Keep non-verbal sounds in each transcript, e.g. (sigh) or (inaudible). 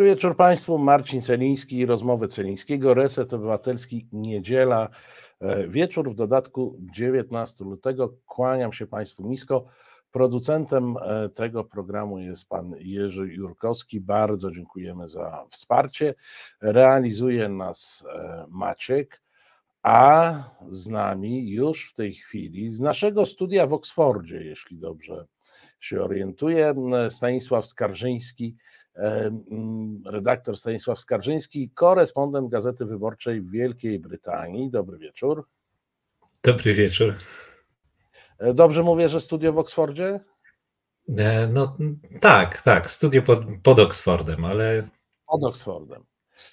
Dobry wieczór Państwu. Marcin Celiński, rozmowy Celińskiego, Reset Obywatelski, niedziela, e, wieczór, w dodatku 19 lutego. Kłaniam się Państwu nisko. Producentem e, tego programu jest pan Jerzy Jurkowski. Bardzo dziękujemy za wsparcie. Realizuje nas e, Maciek, a z nami już w tej chwili z naszego studia w Oksfordzie, jeśli dobrze się orientuję, Stanisław Skarżyński redaktor Stanisław Skarżyński, korespondent Gazety Wyborczej w Wielkiej Brytanii. Dobry wieczór. Dobry wieczór. E, dobrze mówię, że studio w Oksfordzie? E, no tak, tak, studio pod, pod Oksfordem, ale. Pod Oksfordem.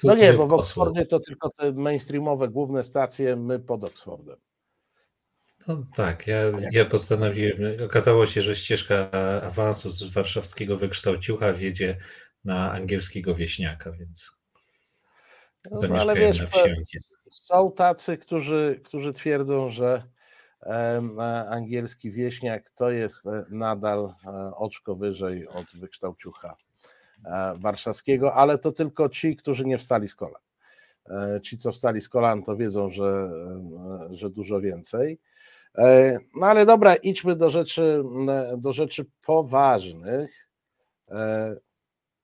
No nie, bo w Oksfordzie to tylko te mainstreamowe główne stacje, my pod Oksfordem. No tak, ja, ja postanowiłem, okazało się, że ścieżka awansu z warszawskiego wykształciucha wiedzie na angielskiego wieśniaka, więc no, no ale wiesz, są tacy, którzy, którzy twierdzą, że angielski wieśniak to jest e, nadal e, oczko wyżej od wykształciucha e, warszawskiego, ale to tylko ci, którzy nie wstali z kolan. Ci, co wstali z kolan, to wiedzą, że, że dużo więcej. No ale dobra, idźmy do rzeczy, do rzeczy poważnych.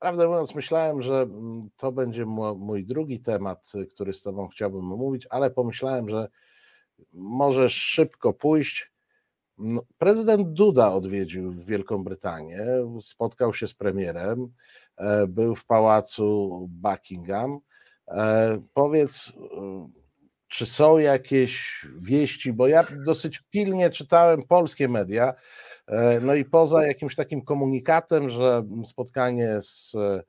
Prawdę mówiąc, myślałem, że mm, to będzie mój drugi temat, y, który z Tobą chciałbym omówić, ale pomyślałem, że może szybko pójść. No, prezydent Duda odwiedził Wielką Brytanię, spotkał się z premierem, e, był w pałacu Buckingham. E, powiedz, y, czy są jakieś wieści, bo ja dosyć pilnie czytałem polskie media E, no i poza jakimś takim komunikatem, że spotkanie z e,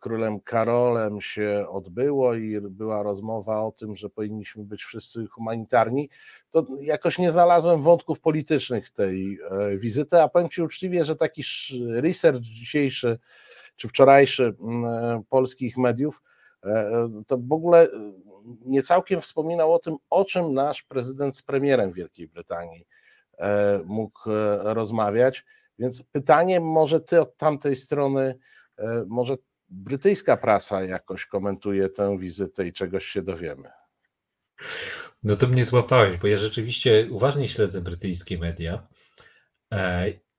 królem Karolem się odbyło i była rozmowa o tym, że powinniśmy być wszyscy humanitarni, to jakoś nie znalazłem wątków politycznych tej e, wizyty, a powiem Ci uczciwie, że taki research dzisiejszy czy wczorajszy polskich mediów to w ogóle nie całkiem wspominał o tym, o czym nasz prezydent z premierem Wielkiej Brytanii E, mógł e, rozmawiać. Więc pytanie, może ty od tamtej strony, e, może brytyjska prasa jakoś komentuje tę wizytę i czegoś się dowiemy. No to mnie złapałeś, bo ja rzeczywiście uważnie śledzę brytyjskie media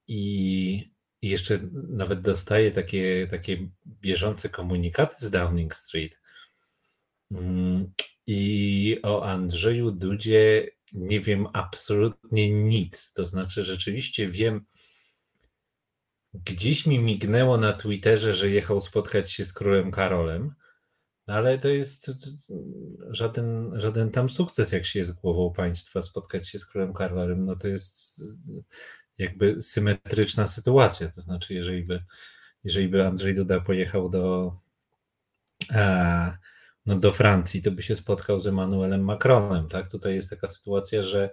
i jeszcze nawet dostaję takie, takie bieżące komunikaty z Downing Street. Mm, I o Andrzeju Dudzie nie wiem absolutnie nic. To znaczy, rzeczywiście wiem, gdzieś mi mignęło na Twitterze, że jechał spotkać się z królem Karolem, ale to jest żaden, żaden tam sukces, jak się jest głową państwa, spotkać się z królem Karolem. No to jest jakby symetryczna sytuacja. To znaczy, jeżeli by, jeżeli by Andrzej Duda pojechał do. A, no do Francji, to by się spotkał z Emmanuelem Macronem. Tak? Tutaj jest taka sytuacja, że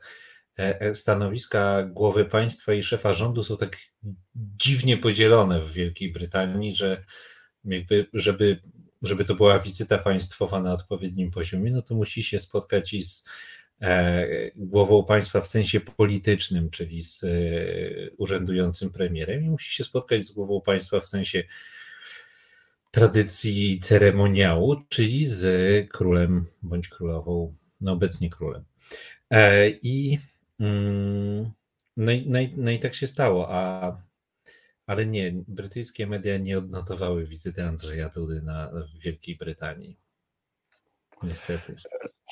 e, e, stanowiska głowy państwa i szefa rządu są tak dziwnie podzielone w Wielkiej Brytanii, że jakby, żeby, żeby to była wizyta państwowa na odpowiednim poziomie, no to musi się spotkać i z e, głową państwa w sensie politycznym, czyli z urzędującym premierem, i musi się spotkać z głową państwa w sensie tradycji ceremoniału, czyli z królem bądź królową, no obecnie królem. E, I, mm, no, i, no, i, no i tak się stało, a, ale nie, brytyjskie media nie odnotowały wizyty Andrzeja Dudy na, w Wielkiej Brytanii. Niestety.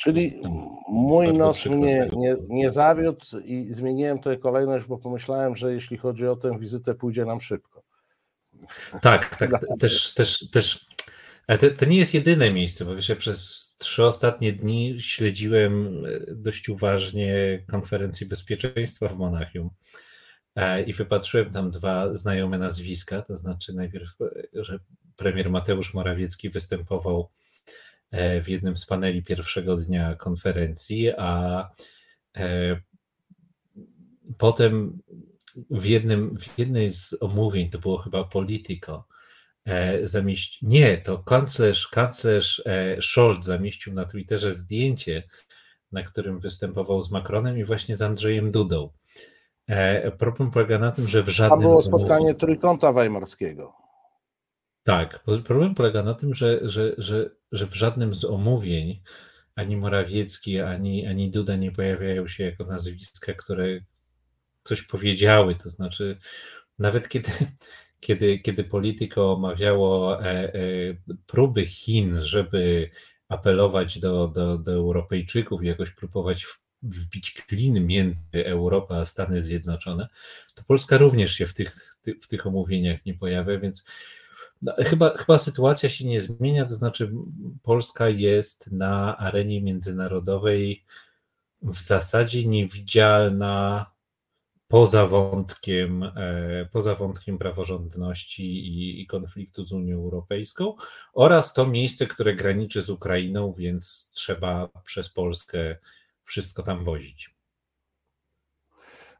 Czyli mój nos mnie nie, nie zawiódł i zmieniłem tę kolejność, bo pomyślałem, że jeśli chodzi o tę wizytę, pójdzie nam szybko. Tak, tak, też, też, też. Ale to, to nie jest jedyne miejsce, bo wiesz, ja przez trzy ostatnie dni śledziłem e, dość uważnie konferencję bezpieczeństwa w Monachium e, i wypatrzyłem tam dwa znajome nazwiska, to znaczy najpierw, e, że premier Mateusz Morawiecki występował w jednym z paneli pierwszego dnia konferencji, a potem w, jednym, w jednej z omówień, to było chyba Politico, e, nie, to kanclerz, kanclerz e, Scholz zamieścił na Twitterze zdjęcie, na którym występował z Macronem i właśnie z Andrzejem Dudą. E, problem polega na tym, że w żadnym... To było spotkanie Trójkąta Weimarskiego. Tak, problem polega na tym, że, że, że, że w żadnym z omówień ani Morawiecki, ani, ani Duda nie pojawiają się jako nazwiska, które coś powiedziały. To znaczy, nawet kiedy, (laughs) kiedy, kiedy Polityko omawiało e, e, próby Chin, żeby apelować do, do, do Europejczyków, jakoś próbować wbić klin między Europą a Stany Zjednoczone, to Polska również się w tych, w tych omówieniach nie pojawia, więc no, chyba, chyba sytuacja się nie zmienia, to znaczy Polska jest na arenie międzynarodowej w zasadzie niewidzialna poza wątkiem, e, poza wątkiem praworządności i, i, konfliktu z Unią Europejską oraz to miejsce, które graniczy z Ukrainą, więc trzeba przez Polskę wszystko tam wozić.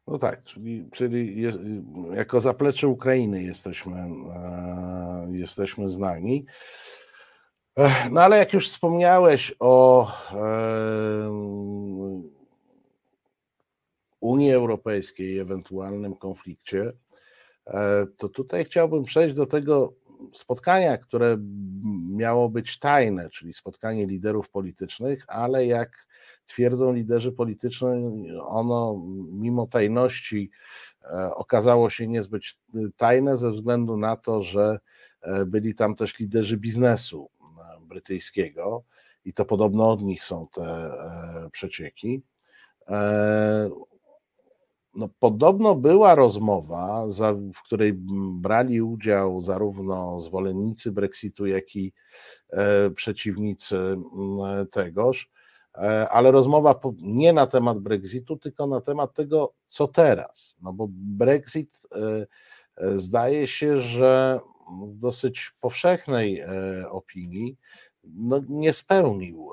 No tak, czyli, czyli jest, jako zaplecze Ukrainy jesteśmy, e, jesteśmy znani. No ale jak już wspomniałeś o e, Unii Europejskiej i ewentualnym konflikcie, e, to tutaj chciałbym przejść do tego spotkania, które miało być tajne, czyli spotkanie liderów politycznych, ale jak twierdzą liderzy polityczni, ono mimo tajności e, okazało się niezbyt tajne ze względu na to, że e, byli tam też liderzy biznesu brytyjskiego i to podobno od nich są te przecieki. No, podobno była rozmowa, w której brali udział zarówno zwolennicy Brexitu, jak i e, przeciwnicy tegoż, e, ale rozmowa nie na temat Brexitu, tylko na temat tego, co teraz. No bo Brexit e, zdaje się, że w dosyć powszechnej opinii no, nie spełnił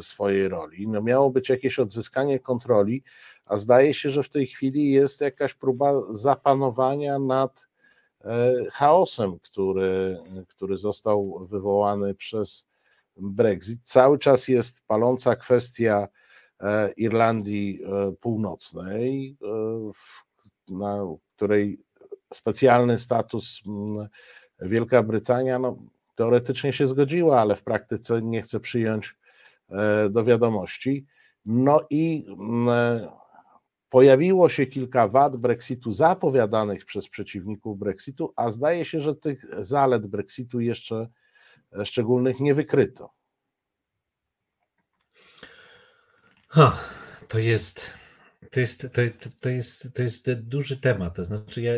swojej roli. No, miało być jakieś odzyskanie kontroli a zdaje się, że w tej chwili jest jakaś próba zapanowania nad e, chaosem, który, który został wywołany przez Brexit. Cały czas jest paląca kwestia e, Irlandii e, Północnej, na której specjalny status Wielka Brytania no, teoretycznie się zgodziła, ale w praktyce nie chce przyjąć do wiadomości. No i Pojawiło się kilka wad Brexitu zapowiadanych przez przeciwników Brexitu, a zdaje się, że tych zalet Brexitu jeszcze e, szczególnych nie wykryto. Ha, to jest to jest, to, to, jest, to jest duży temat. To znaczy, ja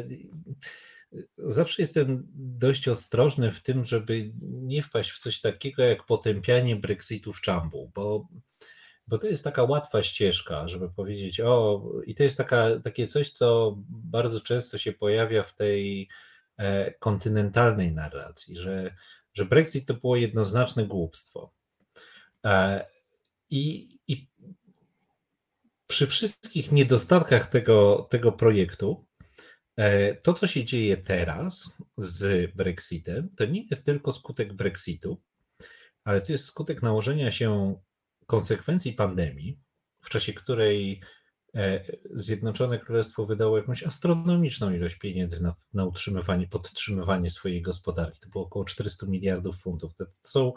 zawsze jestem dość ostrożny w tym, żeby nie wpaść w coś takiego jak potępianie Brexitu w czambu, bo bo to jest taka łatwa ścieżka, żeby powiedzieć, o, i to jest taka, takie coś, co bardzo często się pojawia w tej e, kontynentalnej narracji, że, że Brexit to było jednoznaczne głupstwo. E, I, i przy wszystkich niedostatkach tego, tego projektu, e, to, co się dzieje teraz z Brexitem, to nie jest tylko skutek Brexitu, ale to jest skutek nałożenia się konsekwencji pandemii, w czasie której e, Zjednoczone Królestwo wydało jakąś astronomiczną ilość pieniędzy na, na utrzymywanie, podtrzymywanie swojej gospodarki. To było około 400 miliardów funtów. To, są,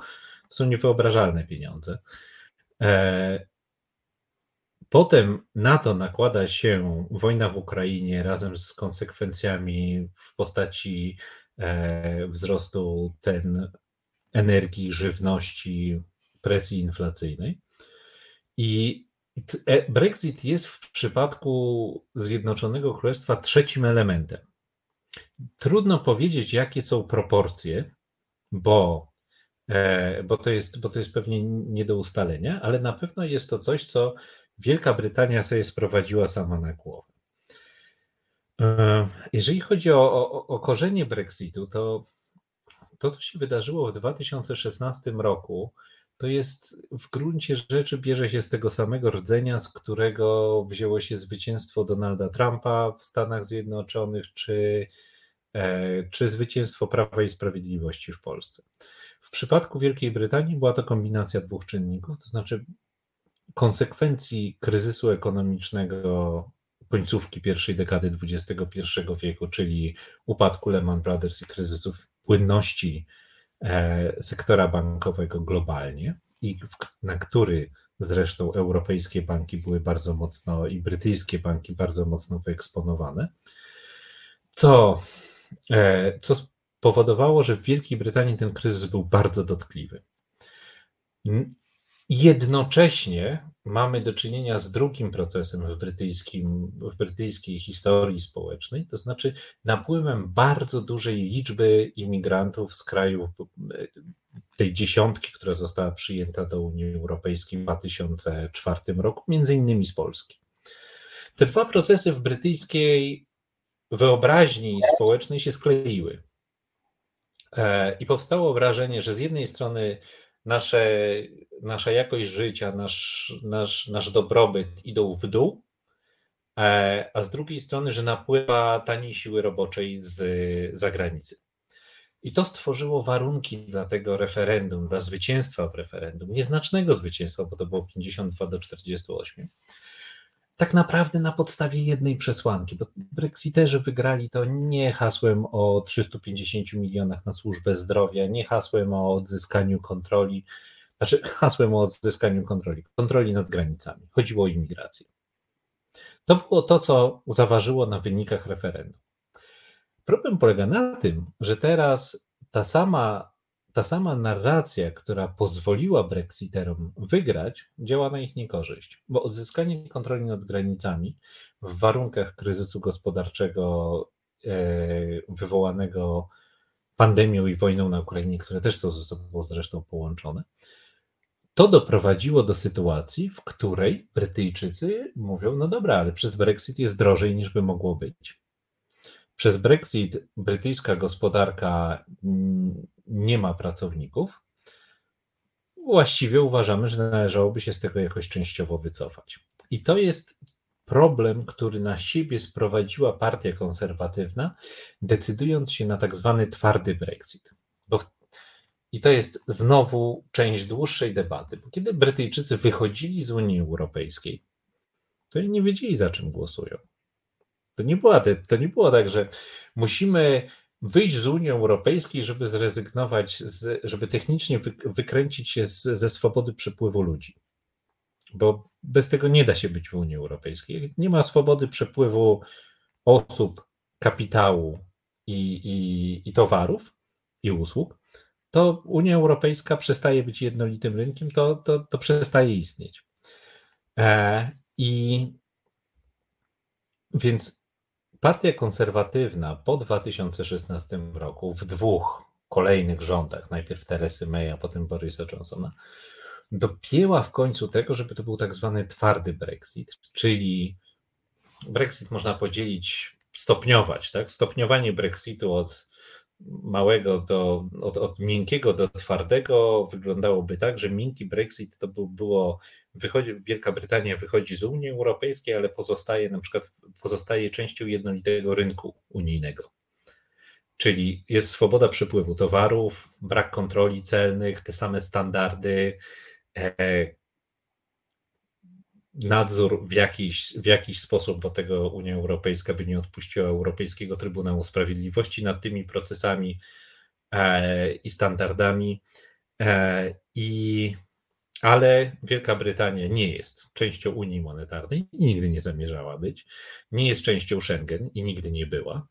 to są niewyobrażalne pieniądze. E, potem na to nakłada się wojna w Ukrainie razem z konsekwencjami w postaci e, wzrostu cen energii, żywności, presji inflacyjnej. I e, Brexit jest w przypadku Zjednoczonego Królestwa trzecim elementem. Trudno powiedzieć, jakie są proporcje, bo, e, bo, to jest, bo to jest pewnie nie do ustalenia, ale na pewno jest to coś, co Wielka Brytania sobie sprowadziła sama na głowę. E, jeżeli chodzi o, o, o korzenie Brexitu, to to, co się wydarzyło w 2016 roku, to jest w gruncie rzeczy bierze się z tego samego rdzenia, z którego wzięło się zwycięstwo Donalda Trumpa w Stanach Zjednoczonych, czy, e, czy zwycięstwo Prawa i Sprawiedliwości w Polsce. W przypadku Wielkiej Brytanii była to kombinacja dwóch czynników, to znaczy konsekwencji kryzysu ekonomicznego końcówki pierwszej dekady XXI wieku, czyli upadku Lehman Brothers i kryzysu płynności sektora bankowego globalnie i na który zresztą europejskie banki były bardzo mocno i brytyjskie banki bardzo mocno wyeksponowane, co, e, co spowodowało, że w Wielkiej Brytanii ten kryzys był bardzo dotkliwy. Jednocześnie mamy do czynienia z drugim procesem w, brytyjskim, w brytyjskiej historii społecznej, to znaczy napływem bardzo dużej liczby imigrantów z krajów tej dziesiątki, która została przyjęta do Unii Europejskiej w 2004 roku, między innymi z Polski. Te dwa procesy w brytyjskiej wyobraźni społecznej się skleiły. E, I powstało wrażenie, że z jednej strony nasze, nasza jakość życia, nasz, nasz, nasz dobrobyt idą w dół, e, a z drugiej strony, że napływa taniej siły roboczej z zagranicy. I to stworzyło warunki dla tego referendum, dla zwycięstwa w referendum, nieznacznego zwycięstwa, bo to było 52 do 48 tak naprawdę na podstawie jednej przesłanki, bo Brexiterzy wygrali to nie hasłem o 350 milionach na służbę zdrowia, nie hasłem o odzyskaniu kontroli, znaczy hasłem o odzyskaniu kontroli, kontroli nad granicami. Chodziło o imigrację. To było to, co zaważyło na wynikach referendum. Problem polega na tym, że teraz ta sama ta sama narracja, która pozwoliła Brexiterom wygrać, działa na ich niekorzyść, bo odzyskanie kontroli nad granicami w warunkach kryzysu gospodarczego e, wywołanego pandemią i wojną na Ukrainie, które też są ze sobą zresztą połączone, to doprowadziło do sytuacji, w której Brytyjczycy mówią: No dobra, ale przez Brexit jest drożej niż by mogło być. Przez Brexit brytyjska gospodarka nie ma pracowników. Właściwie uważamy, że należałoby się z tego jakoś częściowo wycofać. I to jest problem, który na siebie sprowadziła partia konserwatywna, decydując się na tak zwany twardy Brexit. W... I to jest znowu część dłuższej debaty, bo kiedy Brytyjczycy wychodzili z Unii Europejskiej, to nie wiedzieli, za czym głosują. To nie, była, to nie było tak, że musimy wyjść z Unii Europejskiej, żeby zrezygnować, z, żeby technicznie wykręcić się z, ze swobody przepływu ludzi. Bo bez tego nie da się być w Unii Europejskiej. Nie ma swobody przepływu osób, kapitału i, i, i towarów i usług, to Unia Europejska przestaje być jednolitym rynkiem, to, to, to przestaje istnieć. E, I więc Partia konserwatywna po 2016 roku w dwóch kolejnych rządach, najpierw Teresy May, a potem Borisa Johnsona, dopięła w końcu tego, żeby to był tak zwany twardy Brexit, czyli Brexit można podzielić, stopniować, tak? Stopniowanie Brexitu od małego do, od, od miękkiego do twardego wyglądałoby tak, że miękki Brexit to by było, wychodzi, Wielka Brytania wychodzi z Unii Europejskiej, ale pozostaje na przykład pozostaje częścią jednolitego rynku unijnego. Czyli jest swoboda przepływu towarów, brak kontroli celnych, te same standardy, e, nadzór w jakiś, w jakiś sposób, bo tego Unia Europejska by nie odpuściła Europejskiego Trybunału Sprawiedliwości nad tymi procesami e, i standardami. E, I, ale Wielka Brytania nie jest częścią Unii Monetarnej i nigdy nie zamierzała być. Nie jest częścią Schengen i nigdy nie była.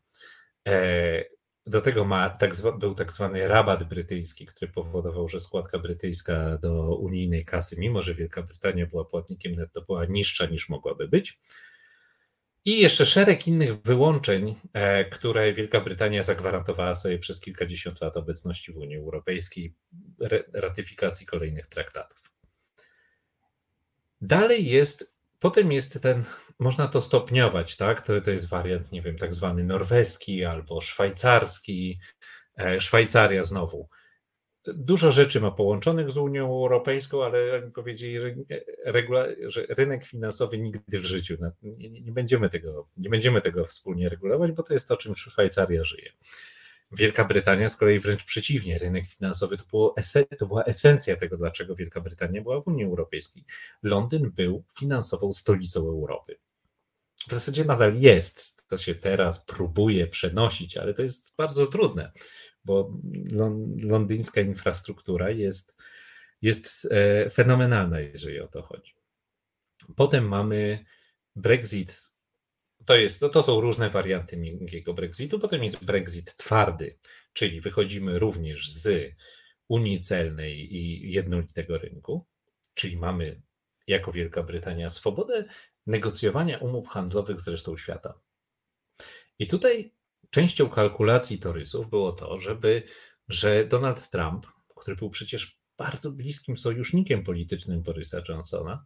E, do tego ma tak zwa, był tak zwany rabat brytyjski, który powodował, że składka brytyjska do unijnej kasy, mimo że Wielka Brytania była płatnikiem netto, była niższa niż mogłaby być. I jeszcze szereg innych wyłączeń, e, które Wielka Brytania zagwarantowała sobie przez kilkadziesiąt lat obecności w Unii Europejskiej, ratyfikacji kolejnych traktatów. Dalej jest Potem jest ten, można to stopniować, tak? To, to jest wariant, nie wiem, tak zwany norweski albo szwajcarski. E, Szwajcaria znowu. Dużo rzeczy ma połączonych z Unią Europejską, ale oni powiedzieli, że, regula, że rynek finansowy nigdy w życiu nie, nie, będziemy tego, nie będziemy tego wspólnie regulować, bo to jest to, czym Szwajcaria żyje. Wielka Brytania z kolei wręcz przeciwnie, rynek finansowy to, było to była esencja tego, dlaczego Wielka Brytania była w Unii Europejskiej. Londyn był finansową stolicą Europy. W zasadzie nadal jest, to się teraz próbuje przenosić, ale to jest bardzo trudne, bo londyńska infrastruktura jest, jest e, fenomenalna, jeżeli o to chodzi. Potem mamy Brexit. To, jest, to, to są różne warianty miękkiego Brexitu. Potem jest Brexit twardy, czyli wychodzimy również z Unii Celnej i jednolitego rynku, czyli mamy jako Wielka Brytania swobodę negocjowania umów handlowych z resztą świata. I tutaj częścią kalkulacji torysów było to, żeby, że Donald Trump, który był przecież bardzo bliskim sojusznikiem politycznym Borysa Johnsona,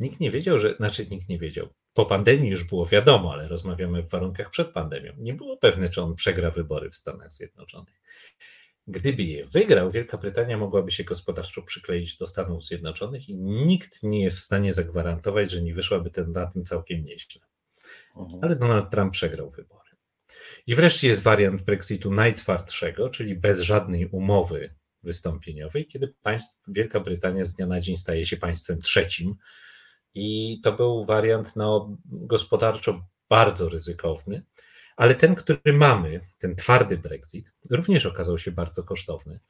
nikt nie wiedział, że, znaczy nikt nie wiedział. Po pandemii już było wiadomo, ale rozmawiamy w warunkach przed pandemią. Nie było pewne, czy on przegra wybory w Stanach Zjednoczonych. Gdyby je wygrał, Wielka Brytania mogłaby się gospodarczo przykleić do Stanów Zjednoczonych i nikt nie jest w stanie zagwarantować, że nie wyszłaby ten na tym całkiem nieźle. Mhm. Ale Donald Trump przegrał wybory. I wreszcie jest wariant Brexitu najtwardszego, czyli bez żadnej umowy wystąpieniowej, kiedy państw, Wielka Brytania z dnia na dzień staje się państwem trzecim. I to był wariant no, gospodarczo bardzo ryzykowny, ale ten, który mamy, ten twardy Brexit, również okazał się bardzo kosztowny.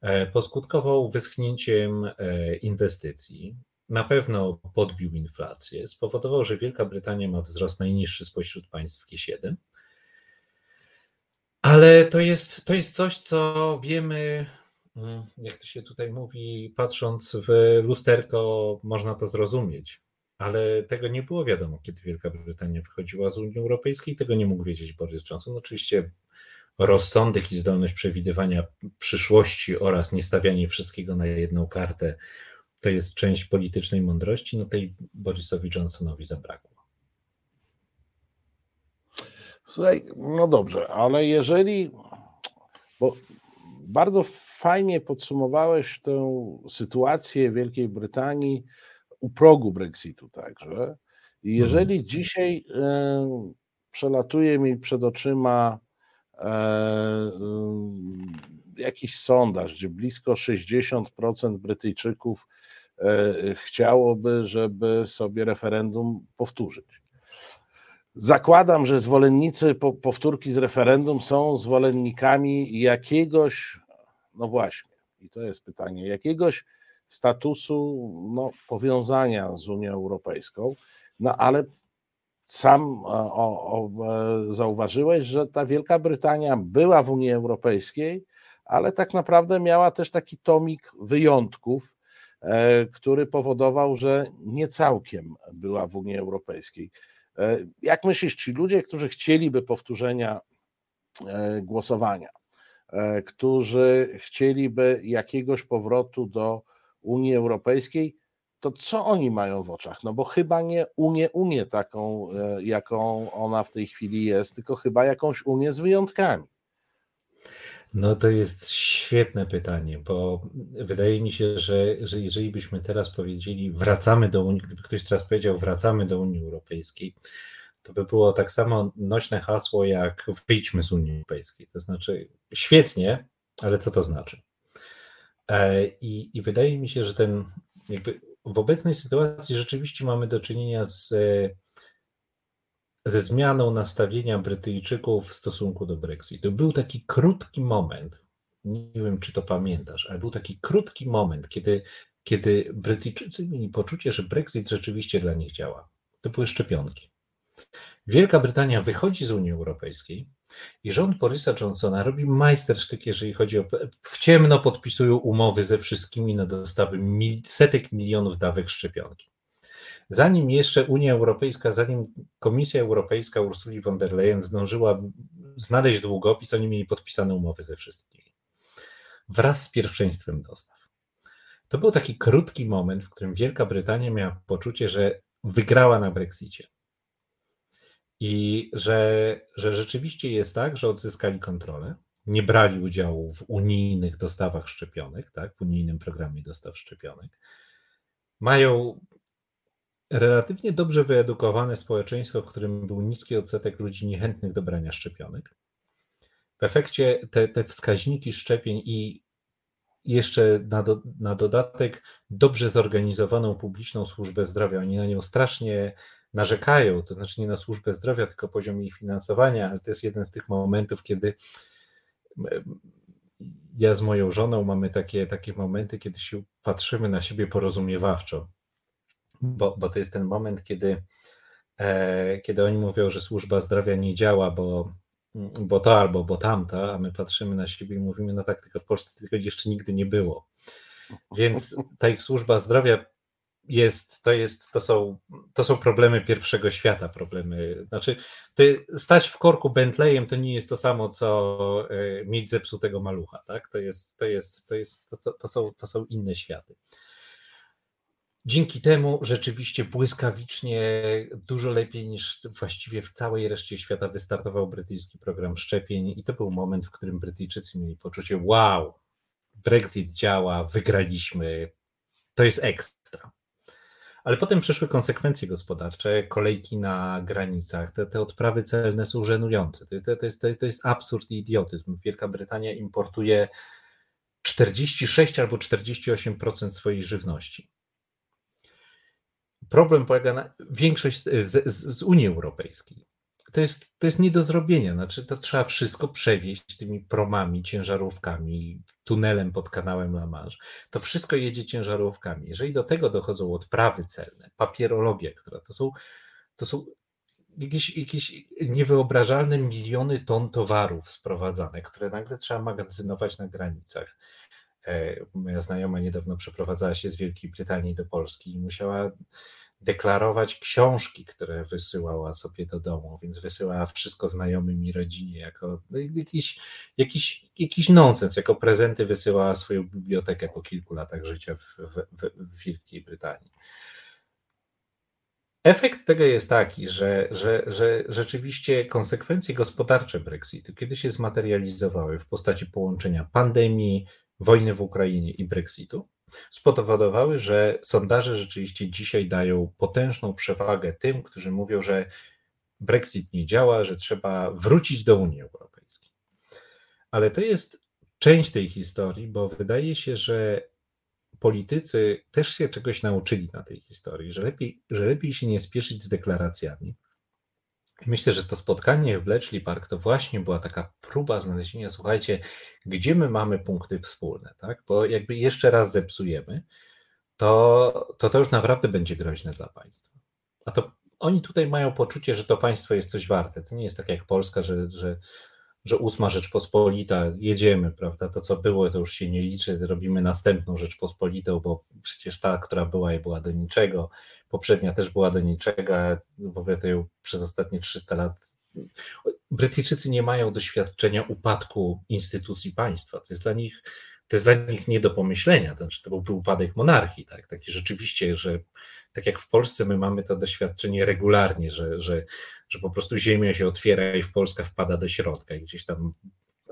E, poskutkował wyschnięciem e, inwestycji, na pewno podbił inflację, spowodował, że Wielka Brytania ma wzrost najniższy spośród państw G7. Ale to jest, to jest coś, co wiemy, mm, jak to się tutaj mówi, patrząc w lusterko, można to zrozumieć ale tego nie było wiadomo, kiedy Wielka Brytania wychodziła z Unii Europejskiej. Tego nie mógł wiedzieć Boris Johnson. Oczywiście rozsądek i zdolność przewidywania przyszłości oraz niestawianie wszystkiego na jedną kartę to jest część politycznej mądrości, no tej Borisowi Johnsonowi zabrakło. Słuchaj, no dobrze, ale jeżeli, bo bardzo fajnie podsumowałeś tę sytuację Wielkiej Brytanii u progu Brexitu także. I mhm. jeżeli dzisiaj e, przelatuje mi przed oczyma e, mm, jakiś sondaż, gdzie blisko 60% Brytyjczyków e, chciałoby, żeby sobie referendum powtórzyć. Zakładam, że zwolennicy powtórki z referendum są zwolennikami jakiegoś, no właśnie, i to jest pytanie, jakiegoś statusu no, powiązania z Unią Europejską, no ale sam o, o, e, zauważyłeś, że ta Wielka Brytania była w Unii Europejskiej, ale tak naprawdę miała też taki tomik wyjątków, e, który powodował, że nie całkiem była w Unii Europejskiej. E, jak myślisz, ci ludzie, którzy chcieliby powtórzenia głosowania, którzy chcieliby jakiegoś powrotu do Unii Europejskiej, to co oni mają w oczach? No bo chyba nie Unię, Unię taką, e, jaką ona w tej chwili jest, tylko chyba jakąś Unię z wyjątkami. No to jest świetne pytanie, bo wydaje mi się, że, że jeżeli byśmy teraz powiedzieli wracamy do Unii, gdyby ktoś teraz powiedział wracamy do Unii Europejskiej, to by było tak samo nośne hasło jak wyjdźmy z Unii Europejskiej. To znaczy świetnie, ale co to znaczy? E, I, I wydaje mi się, że ten jakby w obecnej sytuacji rzeczywiście mamy do czynienia z, ze zmianą nastawienia Brytyjczyków w stosunku do Brexitu. Był taki krótki moment, nie wiem czy to pamiętasz, ale był taki krótki moment, kiedy, kiedy Brytyjczycy mieli poczucie, że Brexit rzeczywiście dla nich działa. To były szczepionki. Wielka Brytania wychodzi z Unii Europejskiej, i rząd Borysa Johnsona robi majstersztyk, jeżeli chodzi o. W ciemno podpisują umowy ze wszystkimi na dostawy mil, setek milionów dawek szczepionki. Zanim jeszcze Unia Europejska, zanim Komisja Europejska Ursuli von der Leyen zdążyła znaleźć długopis, oni mieli podpisane umowy ze wszystkimi. Wraz z pierwszeństwem dostaw. To był taki krótki moment, w którym Wielka Brytania miała poczucie, że wygrała na Brexicie i że, że rzeczywiście jest tak, że odzyskali kontrolę, nie brali udziału w unijnych dostawach szczepionek, tak, w unijnym programie dostaw szczepionek. Mają relatywnie dobrze wyedukowane społeczeństwo, w którym był niski odsetek ludzi niechętnych do brania szczepionek. W efekcie te, te wskaźniki szczepień i jeszcze na, do, na dodatek dobrze zorganizowaną publiczną służbę zdrowia, oni na nią strasznie narzekają, to znaczy nie na służbę zdrowia, tylko poziom ich finansowania, ale to jest jeden z tych momentów, kiedy ja z moją żoną mamy takie, takie momenty, kiedy się patrzymy na siebie porozumiewawczo, bo, bo to jest ten moment, kiedy, e, kiedy oni mówią, że służba zdrowia nie działa, bo, bo to albo bo tamta, a my patrzymy na siebie i mówimy, no tak, tylko w Polsce tego jeszcze nigdy nie było. Więc ta ich służba zdrowia jest, to, jest, to, są, to są problemy pierwszego świata, problemy. Znaczy, ty stać w korku Bentleyem to nie jest to samo, co e, mieć zepsutego malucha, tak? To jest, to jest, to jest, to, to, są, to są inne światy. Dzięki temu rzeczywiście błyskawicznie, dużo lepiej niż właściwie w całej reszcie świata wystartował brytyjski program szczepień i to był moment, w którym Brytyjczycy mieli poczucie wow, Brexit działa, wygraliśmy, to jest ekstra. Ale potem przyszły konsekwencje gospodarcze, kolejki na granicach, te, te odprawy celne są żenujące. To, to, to, jest, to jest absurd i idiotyzm. Wielka Brytania importuje 46 albo 48% swojej żywności. Problem polega na większość z, z, z Unii Europejskiej to jest, to jest nie do zrobienia. Znaczy, to trzeba wszystko przewieźć tymi promami, ciężarówkami, tunelem pod kanałem La Manche. To wszystko jedzie ciężarówkami. Jeżeli do tego dochodzą odprawy celne, papierologia, która to są, to są jakieś, jakieś niewyobrażalne miliony ton towarów sprowadzanych, które nagle trzeba magazynować na granicach. E, moja znajoma niedawno przeprowadzała się z Wielkiej Brytanii do Polski i musiała deklarować książki, które wysyłała sobie do domu, więc wysyłała wszystko znajomym i rodzinie jako no, jakiś, jakiś, jakiś nonsens, jako prezenty wysyłała swoją bibliotekę po kilku latach życia w, w, w Wielkiej Brytanii. Efekt tego jest taki, że, że, że rzeczywiście konsekwencje gospodarcze Brexitu, kiedy się zmaterializowały w postaci połączenia pandemii, wojny w Ukrainie i Brexitu, spowodowały, że sondaże rzeczywiście dzisiaj dają potężną przewagę tym, którzy mówią, że Brexit nie działa, że trzeba wrócić do Unii Europejskiej. Ale to jest część tej historii, bo wydaje się, że politycy też się czegoś nauczyli na tej historii, że lepiej, że lepiej się nie spieszyć z deklaracjami, Myślę, że to spotkanie w Bletchley Park to właśnie była taka próba znalezienia, słuchajcie, gdzie my mamy punkty wspólne, tak? Bo jakby jeszcze raz zepsujemy, to to, to już naprawdę będzie groźne dla państwa. A to oni tutaj mają poczucie, że to państwo jest coś warte. To nie jest tak jak Polska, że, że, że ósma Rzeczpospolita, jedziemy, prawda? To co było, to już się nie liczy, robimy następną Rzeczpospolitą, bo przecież ta, która była, była do niczego poprzednia też była do niczego, w ogóle to przez ostatnie 300 lat. Brytyjczycy nie mają doświadczenia upadku instytucji państwa. To jest dla nich, to jest dla nich nie do pomyślenia. To, znaczy, to byłby upadek monarchii, tak? Taki rzeczywiście, że tak jak w Polsce my mamy to doświadczenie regularnie, że, że, że po prostu ziemia się otwiera i w Polska wpada do środka i gdzieś tam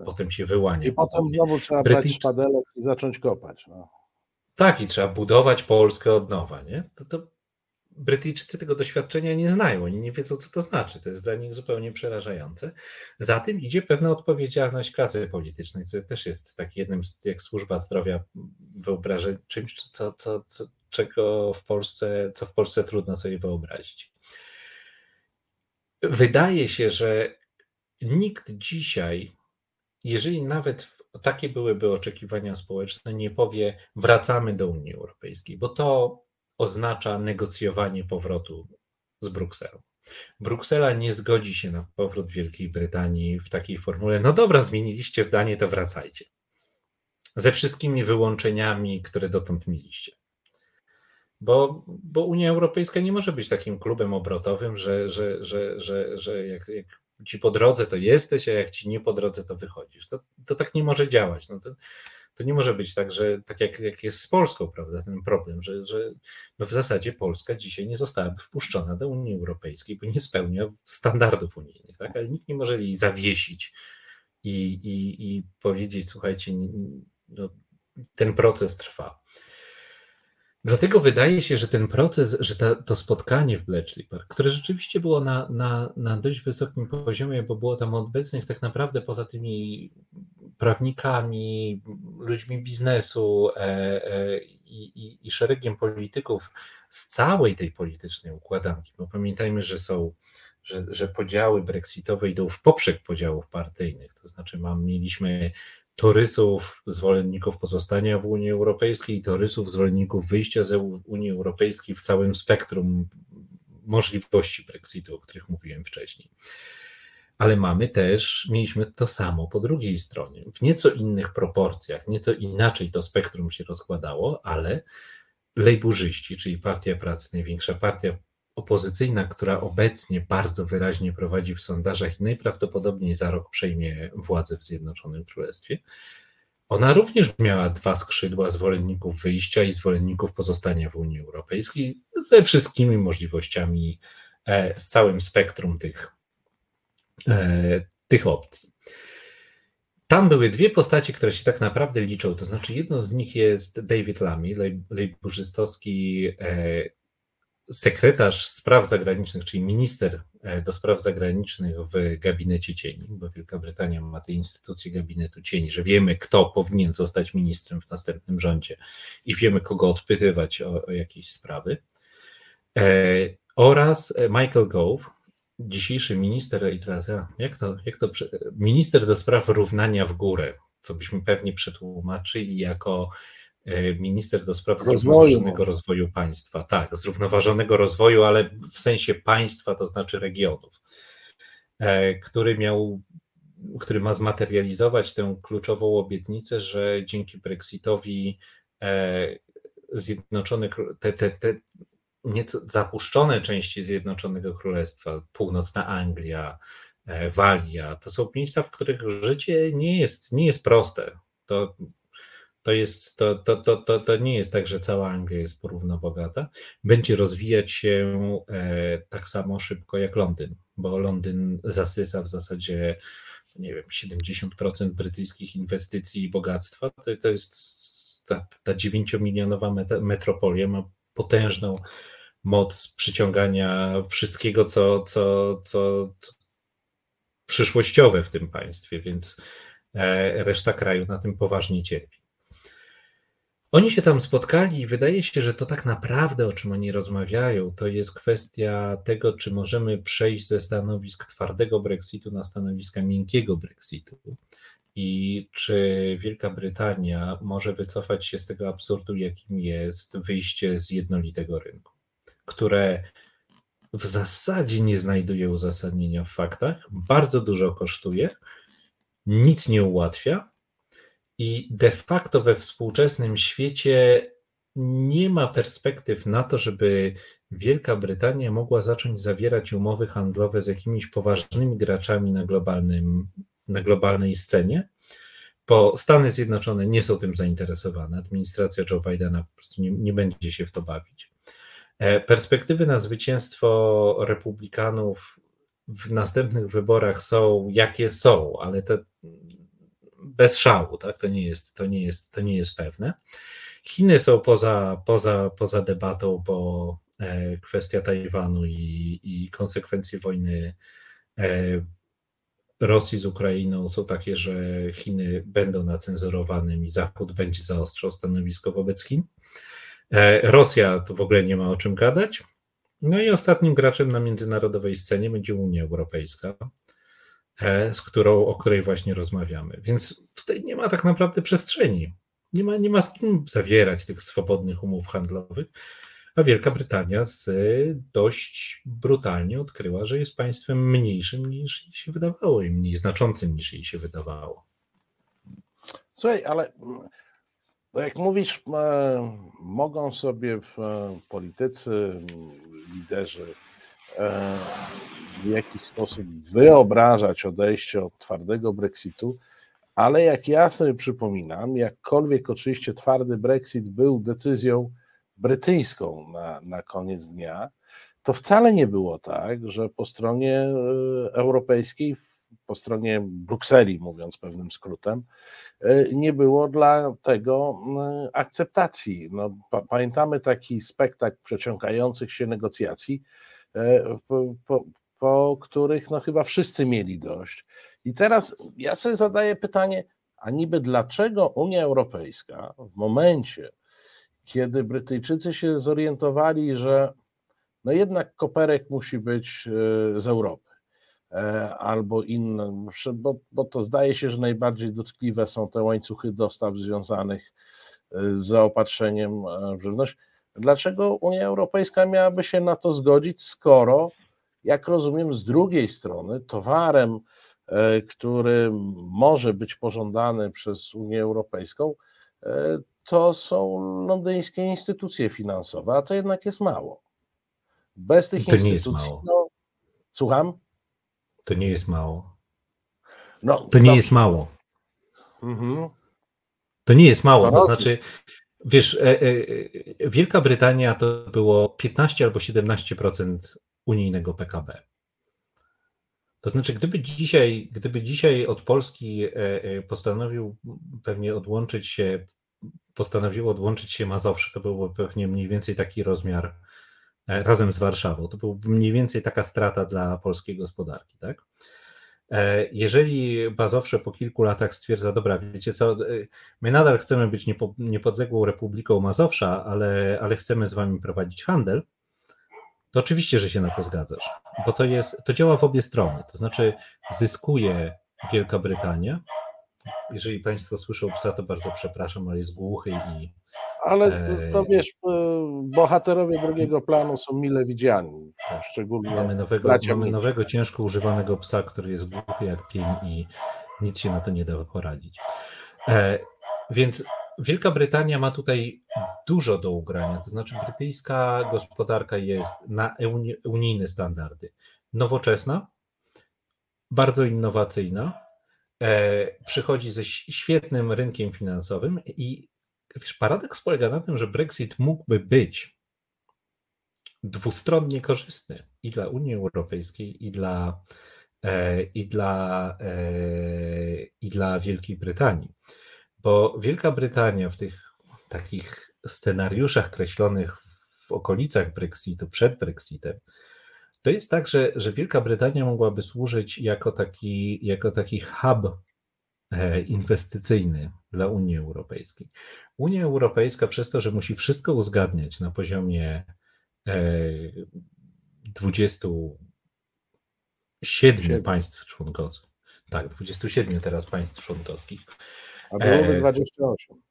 potem się wyłania. I potem znowu trzeba Brytyjczy... brać szpadelek i zacząć kopać. No. Tak, i trzeba budować Polskę od nowa, nie? To, to Brytyjczycy tego doświadczenia nie znają, oni nie wiedzą, co to znaczy. To jest dla nich zupełnie przerażające. Za tym idzie pewna odpowiedzialność klasy politycznej, co też jest tak jednym, jak służba zdrowia wyobrażeń, czymś, co, co, co, czego w Polsce, co w Polsce trudno sobie wyobrazić. Wydaje się, że nikt dzisiaj, jeżeli nawet takie byłyby oczekiwania społeczne, nie powie wracamy do Unii Europejskiej, bo to oznacza negocjowanie powrotu z Brukselą. Bruksela nie zgodzi się na powrót Wielkiej Brytanii w takiej formule. No dobra, zmieniliście zdanie, to wracajcie. Ze wszystkimi wyłączeniami, które dotąd mieliście. Bo, bo Unia Europejska nie może być takim klubem obrotowym, że, że, że, że, że jak, jak ci po drodze to jesteś, a jak ci nie po drodze to wychodzisz. To, to tak nie może działać. No to, to nie może być tak, że tak jak, jak jest z Polską, prawda, ten problem, że, że no w zasadzie Polska dzisiaj nie zostałaby wpuszczona do Unii Europejskiej, bo nie spełnia standardów unijnych, tak? ale nikt nie może jej zawiesić i, i, i powiedzieć, słuchajcie, no, ten proces trwa. Dlatego wydaje się, że ten proces, że ta, to spotkanie w Bletchley Park, które rzeczywiście było na, na, na dość wysokim poziomie, bo było tam obecnych tak naprawdę poza tymi prawnikami, ludźmi biznesu e, e, i, i, szeregiem polityków z całej tej politycznej układanki, bo pamiętajmy, że są, że, że podziały brexitowe idą w poprzek podziałów partyjnych, to znaczy mam, mieliśmy torysów, zwolenników pozostania w Unii Europejskiej i torysów, zwolenników wyjścia z Unii Europejskiej w całym spektrum możliwości Brexitu, o których mówiłem wcześniej. Ale mamy też, mieliśmy to samo po drugiej stronie, w nieco innych proporcjach, nieco inaczej to spektrum się rozkładało, ale lejburzyści, czyli Partia Pracy, największa partia opozycyjna, która obecnie bardzo wyraźnie prowadzi w sondażach i najprawdopodobniej za rok przejmie władzę w Zjednoczonym Królestwie, ona również miała dwa skrzydła zwolenników wyjścia i zwolenników pozostania w Unii Europejskiej, ze wszystkimi możliwościami, e, z całym spektrum tych, tych opcji. Tam były dwie postacie, które się tak naprawdę liczą. To znaczy, jedną z nich jest David Lamy, lejburzystowski e, sekretarz spraw zagranicznych, czyli minister e, do spraw zagranicznych w gabinecie cieni, bo Wielka Brytania ma tę instytucję gabinetu cieni, że wiemy, kto powinien zostać ministrem w następnym rządzie i wiemy, kogo odpytywać o, o jakieś sprawy. E, oraz Michael Gove, dzisiejszy minister, i teraz jak to, jak to, minister do spraw równania w górę, co byśmy pewnie przetłumaczyli jako E, minister do spraw rozwoju. zrównoważonego rozwoju państwa. Tak, zrównoważonego rozwoju, ale w sensie państwa, to znaczy regionów, e, który miał, który ma zmaterializować tę kluczową obietnicę, że dzięki Brexitowi e, Zjednoczone, te, te, te nieco zapuszczone części Zjednoczonego Królestwa, północna Anglia, Walia, to są miejsca, w których życie nie jest, nie jest proste. To to, jest, to, to, to, to, to nie jest tak, że cała Anglia jest porówno bogata. Będzie rozwijać się e, tak samo szybko jak Londyn, bo Londyn zasysa w zasadzie nie wiem, 70% brytyjskich inwestycji i bogactwa. To, to jest ta, ta 9-milionowa metropolia ma potężną moc przyciągania wszystkiego, co, co, co, co przyszłościowe w tym państwie, więc e, reszta kraju na tym poważnie cierpi. Oni się tam spotkali i wydaje się, że to tak naprawdę, o czym oni rozmawiają, to jest kwestia tego, czy możemy przejść ze stanowisk twardego Brexitu na stanowiska miękkiego Brexitu i czy Wielka Brytania może wycofać się z tego absurdu, jakim jest wyjście z jednolitego rynku, które w zasadzie nie znajduje uzasadnienia w faktach, bardzo dużo kosztuje, nic nie ułatwia i de facto we współczesnym świecie nie ma perspektyw na to, żeby Wielka Brytania mogła zacząć zawierać umowy handlowe z jakimiś poważnymi graczami na, globalnym, na globalnej scenie, bo Stany Zjednoczone nie są tym zainteresowane. Administracja Joe Bidena po prostu nie, nie będzie się w to bawić. E, perspektywy na zwycięstwo republikanów w następnych wyborach są jakie są, ale to bez szału, tak? To nie jest, to nie jest, to nie jest pewne. Chiny są poza, poza, poza debatą, bo e, kwestia Tajwanu i, i konsekwencje wojny e, Rosji z Ukrainą są takie, że Chiny będą na cenzurowanym i Zachód będzie zaostrzał stanowisko wobec Chin. E, Rosja tu w ogóle nie ma o czym gadać. No i ostatnim graczem na międzynarodowej scenie będzie Unia Europejska, E, z którą, o której właśnie rozmawiamy. Więc tutaj nie ma tak naprawdę przestrzeni. Nie ma, nie ma z kim zawierać tych swobodnych umów handlowych. A Wielka Brytania z, dość brutalnie odkryła, że jest państwem mniejszym niż jej się wydawało i mniej znaczącym niż jej się wydawało. Słuchaj, ale no jak mówisz, e, mogą sobie e, politycy, liderzy e, w jakiś sposób wyobrażać odejście od twardego Brexitu, ale jak ja sobie przypominam, jakkolwiek oczywiście twardy Brexit był decyzją brytyjską na, na koniec dnia, to wcale nie było tak, że po stronie e, europejskiej, po stronie Brukseli, mówiąc pewnym skrótem, e, nie było dla tego e, akceptacji. No, pamiętamy taki spektakl przeciągających się negocjacji, po, po, po których no chyba wszyscy mieli dość. I teraz ja sobie zadaję pytanie, a niby dlaczego Unia Europejska w momencie, kiedy Brytyjczycy się zorientowali, że no jednak koperek musi być e, z Europy, e, albo inne, bo, bo to zdaje się, że najbardziej dotkliwe są te łańcuchy dostaw związanych z zaopatrzeniem w żywność. Dlaczego Unia Europejska miałaby się na to zgodzić, skoro, jak rozumiem, z drugiej strony towarem, który może być pożądany przez Unię Europejską, to są londyńskie instytucje finansowe, a to jednak jest mało. Bez tych to instytucji. Nie jest mało. No, słucham? To nie jest mało. No, to nie jest mało. Mhm. To nie jest mało. To znaczy, wiesz, e, e, e, Wielka Brytania to było 15 albo 17% unijnego PKB. To znaczy, gdyby dzisiaj, gdyby dzisiaj od Polski postanowił pewnie odłączyć się postanowiło odłączyć się Mazowsze, to byłby pewnie mniej więcej taki rozmiar e, razem z Warszawą. To byłby mniej więcej taka strata dla polskiej gospodarki, tak? E, jeżeli Mazowsze po kilku latach stwierdza, dobra, wiecie co, e, my nadal chcemy być niepodległą Republiką Mazowsza, ale, ale chcemy z wami prowadzić handel, to oczywiście, że się na to zgadzasz, bo to jest, to działa w obie strony, to znaczy zyskuje Wielka Brytania, jeżeli Państwo słyszą psa, to bardzo przepraszam, ale jest głuchy i. Ale to, wiesz, e, bohaterowie drugiego planu są mile widziani, szczególnie. Mamy nowego, mamy nowego ciężko używanego psa, który jest głuchy jak pień i nic się na to nie da poradzić. E, więc Wielka Brytania ma tutaj dużo do ugrania, to znaczy brytyjska gospodarka jest na unijne standardy. Nowoczesna, bardzo innowacyjna, E, przychodzi ze świetnym rynkiem finansowym i wiesz, paradoks polega na tym, że Brexit mógłby być dwustronnie korzystny i dla Unii Europejskiej, i dla, e, i dla, e, i dla Wielkiej Brytanii. Bo Wielka Brytania w tych takich scenariuszach kreślonych w okolicach Brexitu, przed Brexitem, to jest tak, że, że Wielka Brytania mogłaby służyć jako taki, jako taki hub e, inwestycyjny dla Unii Europejskiej. Unia Europejska przez to, że musi wszystko uzgadniać na poziomie 27 państw członkowskich. Tak, 27 teraz państw członkowskich. A byłoby 28.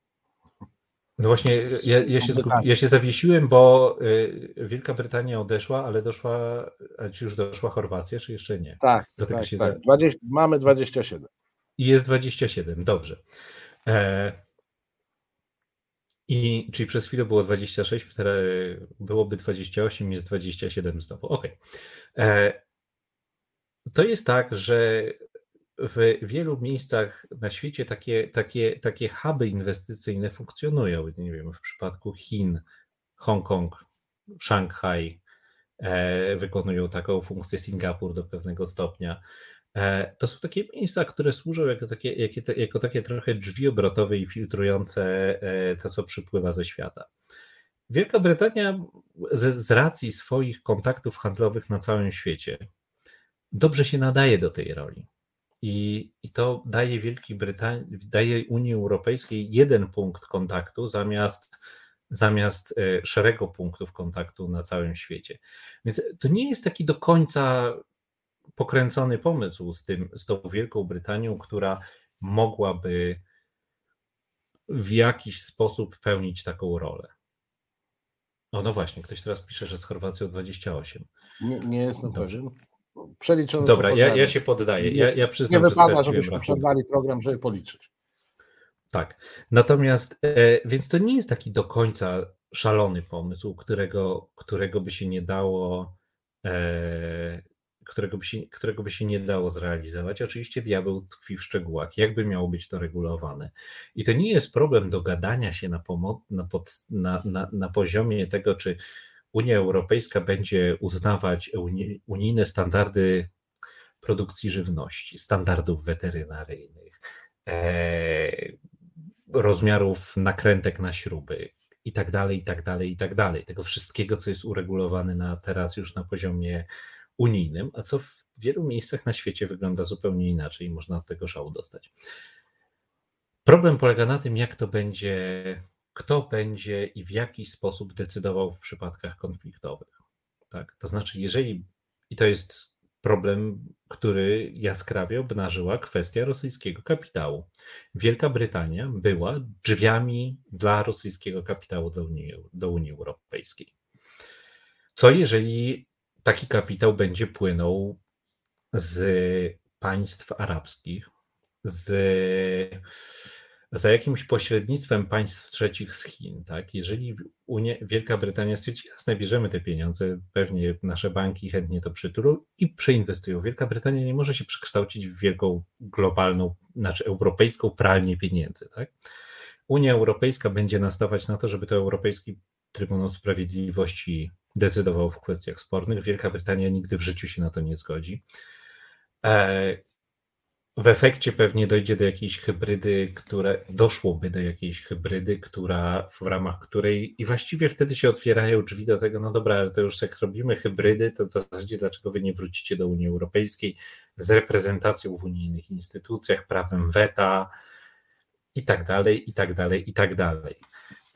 No właśnie, ja, ja, się ja się zawiesiłem, bo y, Wielka Brytania odeszła, ale doszła, czy już doszła Chorwacja, czy jeszcze nie? Tak, Do tak, tak. Za... 20, mamy 27. I jest 27, dobrze. E, I czyli przez chwilę było 26, teraz byłoby 28, jest 27 znowu. Ok. E, to jest tak, że w wielu miejscach na świecie takie, takie, takie huby inwestycyjne funkcjonują. Nie wiem, w przypadku Chin, Hongkong, Szanghaj e, wykonują taką funkcję, Singapur do pewnego stopnia. E, to są takie miejsca, które służą jako takie, jako, jako takie trochę drzwi obrotowe i filtrujące e, to, co przypływa ze świata. Wielka Brytania z, z racji swoich kontaktów handlowych na całym świecie dobrze się nadaje do tej roli. I, I to daje Wielkiej Brytanii, daje Unii Europejskiej jeden punkt kontaktu zamiast, zamiast e, szeregu punktów kontaktu na całym świecie. Więc to nie jest taki do końca pokręcony pomysł z, tym, z tą Wielką Brytanią, która mogłaby w jakiś sposób pełnić taką rolę. O, no właśnie, ktoś teraz pisze, że z Chorwacją 28. Nie, nie jestem pewien przeliczone. Dobra, ja, ja się poddaję. Ja, ja przyznam, nie wypada, żebyśmy przerwali program, żeby policzyć. Tak. Natomiast, e, więc to nie jest taki do końca szalony pomysł, którego, którego by się nie dało, e, którego by, się, którego by się nie dało zrealizować. Oczywiście diabeł tkwi w szczegółach, jakby miało być to regulowane. I to nie jest problem dogadania się na, na, pod, na, na, na poziomie tego, czy Unia Europejska będzie uznawać unijne standardy produkcji żywności, standardów weterynaryjnych, e, rozmiarów nakrętek na śruby i tak dalej, i tak dalej, i tak dalej. Tego wszystkiego, co jest uregulowane na, teraz już na poziomie unijnym, a co w wielu miejscach na świecie wygląda zupełnie inaczej i można od tego szału dostać. Problem polega na tym, jak to będzie kto będzie i w jaki sposób decydował w przypadkach konfliktowych. Tak? To znaczy, jeżeli, i to jest problem, który jaskrawie obnażyła kwestia rosyjskiego kapitału. Wielka Brytania była drzwiami dla rosyjskiego kapitału do Unii, do Unii Europejskiej. Co jeżeli taki kapitał będzie płynął z państw arabskich, z za jakimś pośrednictwem państw trzecich z Chin, tak? Jeżeli Unia, Wielka Brytania stwierdzi, jasne, bierzemy te pieniądze, pewnie nasze banki chętnie to przytulą i przeinwestują. Wielka Brytania nie może się przekształcić w wielką globalną, znaczy europejską pralnię pieniędzy, tak? Unia Europejska będzie nastawać na to, żeby to Europejski Trybunał Sprawiedliwości decydował w kwestiach spornych. Wielka Brytania nigdy w życiu się na to nie zgodzi. E, w efekcie pewnie dojdzie do jakiejś hybrydy, które doszłoby do jakiejś hybrydy, która w ramach której i właściwie wtedy się otwierają drzwi do tego, no dobra, ale to już jak robimy hybrydy, to w zasadzie dlaczego wy nie wrócicie do Unii Europejskiej z reprezentacją w unijnych instytucjach, prawem weta i tak dalej, i tak dalej, i tak dalej.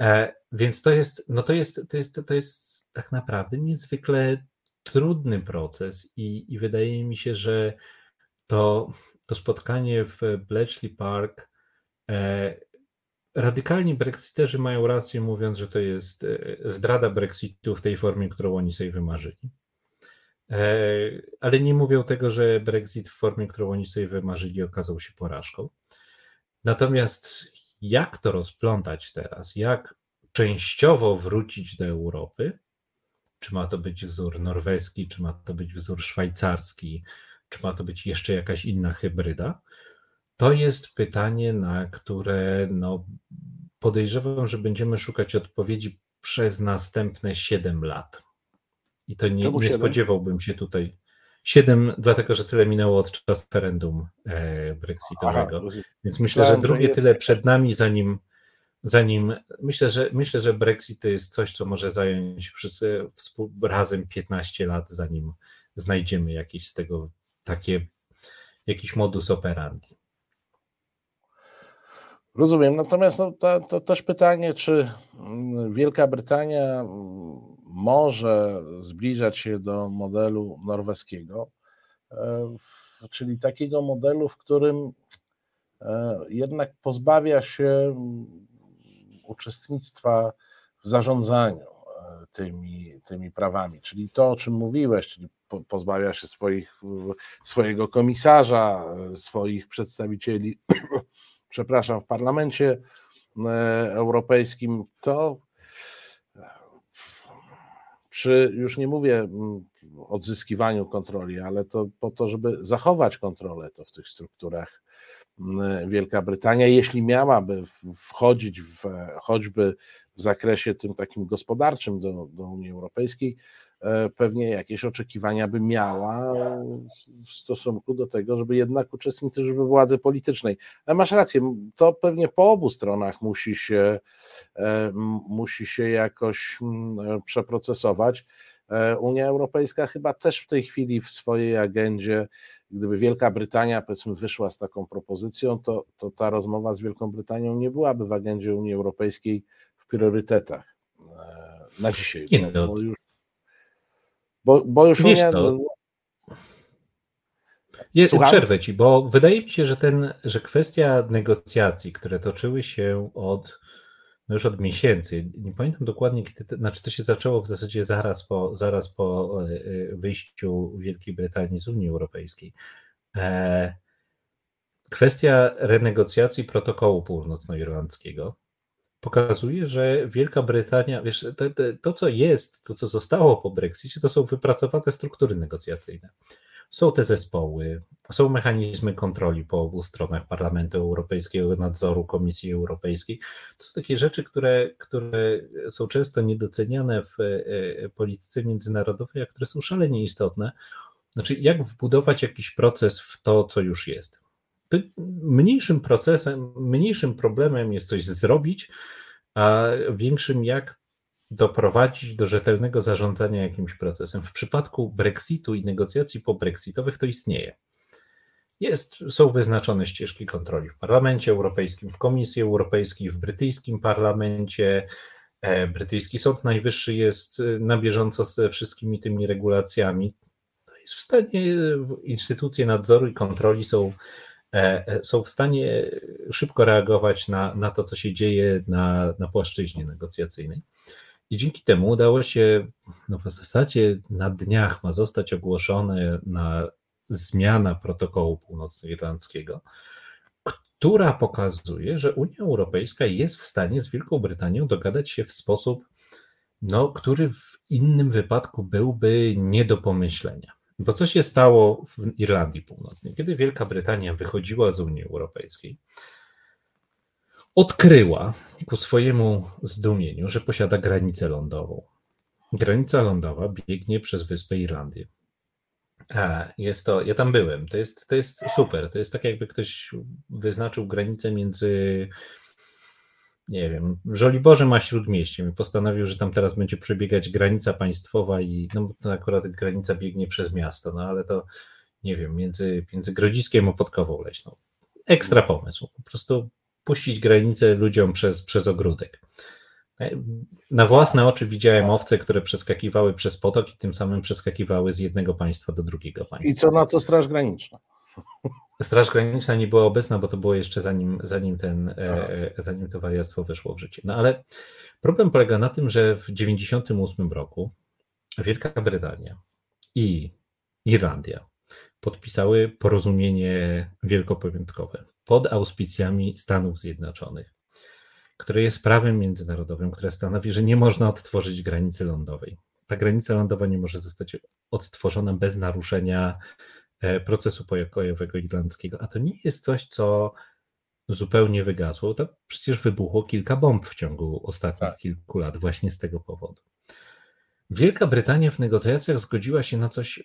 E, więc to jest, no to jest, to jest, to jest tak naprawdę niezwykle trudny proces i, i wydaje mi się, że to to spotkanie w Bletchley Park. E, radykalni brexiterzy mają rację, mówiąc, że to jest e, zdrada Brexitu w tej formie, którą oni sobie wymarzyli. E, ale nie mówią tego, że Brexit w formie, którą oni sobie wymarzyli, okazał się porażką. Natomiast jak to rozplątać teraz? Jak częściowo wrócić do Europy? Czy ma to być wzór norweski, czy ma to być wzór szwajcarski? Czy ma to być jeszcze jakaś inna hybryda? To jest pytanie, na które no, podejrzewam, że będziemy szukać odpowiedzi przez następne 7 lat. I to nie, nie spodziewałbym się tutaj. 7, dlatego że tyle minęło od czasu referendum e, brexitowego. Aha, Więc myślę, że drugie tyle przed nami, zanim, zanim myślę, że myślę, że Brexit to jest coś, co może zająć wszyscy razem 15 lat, zanim znajdziemy jakieś z tego takie jakiś modus operandi. Rozumiem. Natomiast no, to, to też pytanie, czy mm, Wielka Brytania mm, może zbliżać się do modelu norweskiego, e, czyli takiego modelu, w którym e, jednak pozbawia się mm, uczestnictwa w zarządzaniu e, tymi, tymi prawami. Czyli to, o czym mówiłeś, czyli pozbawia się swoich, swojego komisarza, swoich przedstawicieli, (clears throat) przepraszam, w parlamencie e, europejskim, to przy, już nie mówię odzyskiwaniu kontroli, ale to po to, żeby zachować kontrolę to w tych strukturach Wielka Brytania, jeśli miałaby wchodzić w, choćby w zakresie tym takim gospodarczym do, do Unii Europejskiej, pewnie jakieś oczekiwania by miała w stosunku do tego, żeby jednak uczestniczyć w władzy politycznej. Ale masz rację, to pewnie po obu stronach musi się, e, musi się jakoś e, przeprocesować. Unia Europejska chyba też w tej chwili w swojej agendzie, gdyby Wielka Brytania powiedzmy wyszła z taką propozycją, to, to ta rozmowa z Wielką Brytanią nie byłaby w agendzie Unii Europejskiej w priorytetach na dzisiaj. Nie, no, już bo, bo już Wiesz to, jest, przerwę ci, bo wydaje mi się, że ten, że kwestia negocjacji, które toczyły się od no już od miesięcy, nie pamiętam dokładnie kiedy, to, znaczy to się zaczęło w zasadzie zaraz po, zaraz po e, e, wyjściu Wielkiej Brytanii z Unii Europejskiej. E, kwestia renegocjacji protokołu północnoirlandzkiego pokazuje, że Wielka Brytania, wiesz, to, to, to, co jest, to co zostało po Brexicie, to są wypracowane struktury negocjacyjne. Są te zespoły, są mechanizmy kontroli po obu stronach Parlamentu Europejskiego, nadzoru Komisji Europejskiej. To są takie rzeczy, które, które są często niedoceniane w e, polityce międzynarodowej, a które są szalenie istotne. Znaczy, jak wbudować jakiś proces w to, co już jest mniejszym procesem, mniejszym problemem jest coś zrobić, a większym jak doprowadzić do rzetelnego zarządzania jakimś procesem. W przypadku Brexitu i negocjacji pobrexitowych to istnieje. Jest, są wyznaczone ścieżki kontroli w Parlamencie Europejskim, w Komisji Europejskiej, w brytyjskim parlamencie. E, brytyjski Sąd Najwyższy jest na bieżąco ze wszystkimi tymi regulacjami. To jest w stanie, instytucje nadzoru i kontroli są, są w stanie szybko reagować na, na to, co się dzieje na, na płaszczyźnie negocjacyjnej. I dzięki temu udało się, no w zasadzie na dniach ma zostać ogłoszone na zmiana protokołu północnoirlandzkiego, która pokazuje, że Unia Europejska jest w stanie z Wielką Brytanią dogadać się w sposób, no, który w innym wypadku byłby nie do pomyślenia. Bo co się stało w Irlandii Północnej? Kiedy Wielka Brytania wychodziła z Unii Europejskiej, odkryła ku swojemu zdumieniu, że posiada granicę lądową. Granica lądowa biegnie przez wyspę Irlandię. Jest to, ja tam byłem, to jest, to jest super. To jest tak, jakby ktoś wyznaczył granicę między, nie wiem, Żoliborzem a Śródmieściem i postanowił, że tam teraz będzie przebiegać granica państwowa i no to akurat granica biegnie przez miasto, no ale to nie wiem, między, między Grodziskiem a Podkową Leśną. Ekstra pomysł. Po prostu puścić granicę ludziom przez, przez ogródek. Na własne oczy widziałem owce, które przeskakiwały przez potok i tym samym przeskakiwały z jednego państwa do drugiego państwa. I co na to Straż Graniczna? Straż Graniczna nie była obecna, bo to było jeszcze zanim, zanim, ten, e, e, zanim to wariactwo weszło w życie. No ale problem polega na tym, że w 1998 roku Wielka Brytania i Irlandia podpisały porozumienie wielkopamiątkowe pod auspicjami Stanów Zjednoczonych, które jest prawem międzynarodowym, które stanowi, że nie można odtworzyć granicy lądowej. Ta granica lądowa nie może zostać odtworzona bez naruszenia procesu pokojowego irlandzkiego, a to nie jest coś, co zupełnie wygasło. To przecież wybuchło kilka bomb w ciągu ostatnich tak. kilku lat właśnie z tego powodu. Wielka Brytania w negocjacjach zgodziła się na coś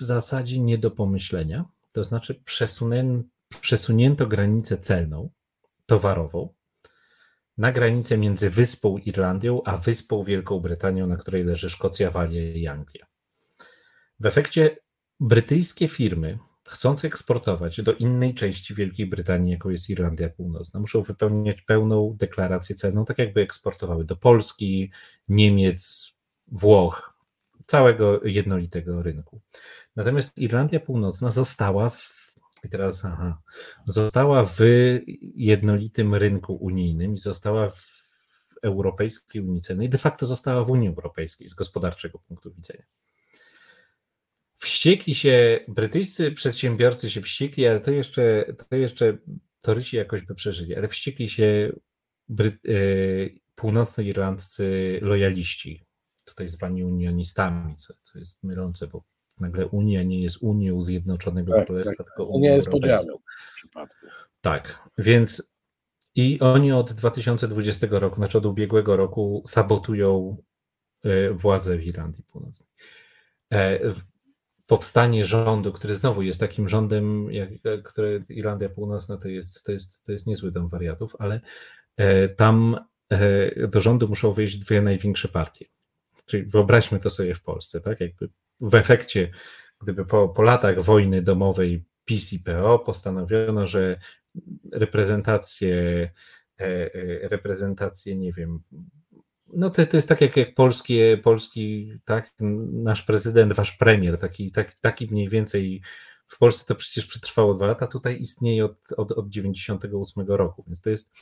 w zasadzie nie do pomyślenia, to znaczy przesunięto granicę celną, towarową, na granicę między Wyspą Irlandią a Wyspą Wielką Brytanią, na której leży Szkocja, Walia i Anglia. W efekcie brytyjskie firmy, chcąc eksportować do innej części Wielkiej Brytanii, jaką jest Irlandia Północna, muszą wypełniać pełną deklarację celną, tak jakby eksportowały do Polski, Niemiec, Włoch, całego jednolitego rynku. Natomiast Irlandia Północna została w, i teraz aha, została w jednolitym rynku unijnym i została w Europejskiej Unii Celnej, de facto została w Unii Europejskiej z gospodarczego punktu widzenia. Wściekli się, brytyjscy przedsiębiorcy się wściekli, ale to jeszcze, to jeszcze toryci jakoś by przeżyli, ale wściekli się Bry, yy, północnoirlandzcy lojaliści, tutaj zwani unionistami, co, co jest mylące, bo nagle Unia nie jest Unią Zjednoczonego tak, Królestwa, tak. tylko Unia jest podziałem Tak, więc i oni od 2020 roku, znaczy od ubiegłego roku sabotują e, władzę w Irlandii Północnej. E, powstanie rządu, który znowu jest takim rządem, jak, e, który Irlandia Północna to jest, to, jest, to jest niezły dom wariatów, ale tam do rządu muszą wejść dwie największe partie. Czyli wyobraźmy to sobie w Polsce, tak? Jakby w efekcie, gdyby po, po latach wojny domowej PiS i PO postanowiono, że reprezentacje, e, e, reprezentacje, nie wiem, no to, to jest tak jak, jak polskie, polski, tak, nasz prezydent, wasz premier, taki, taki, taki mniej więcej w Polsce to przecież przetrwało dwa lata, tutaj istnieje od, od, od 98 roku, więc to jest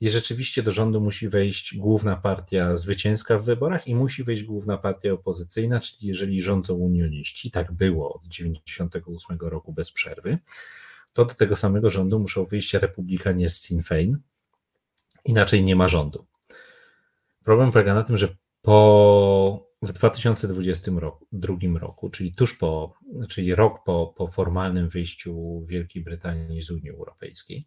i rzeczywiście do rządu musi wejść główna partia zwycięska w wyborach i musi wejść główna partia opozycyjna, czyli jeżeli rządzą unioniści, tak było od 1998 roku bez przerwy, to do tego samego rządu muszą wyjść republikanie z Sinn Fein, inaczej nie ma rządu. Problem polega na tym, że po w 2022 roku, roku, czyli tuż po, czyli rok po, po formalnym wyjściu Wielkiej Brytanii z Unii Europejskiej,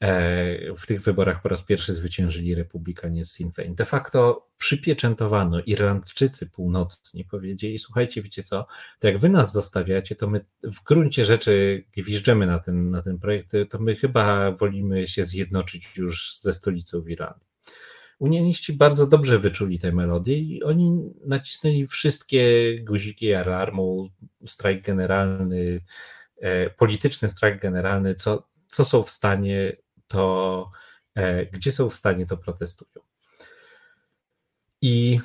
E, w tych wyborach po raz pierwszy zwyciężyli republikanie z Sinn Féin. De facto przypieczętowano, Irlandczycy północni powiedzieli, słuchajcie, wiecie co, to jak wy nas zostawiacie, to my w gruncie rzeczy gwiżdżemy na ten, na ten projekt, to my chyba wolimy się zjednoczyć już ze stolicą w Irlandii. Unioniści bardzo dobrze wyczuli tę melodię i oni nacisnęli wszystkie guziki alarmu, strajk generalny, e, polityczny strajk generalny, co, co są w stanie to e, gdzie są w stanie, to protestują. I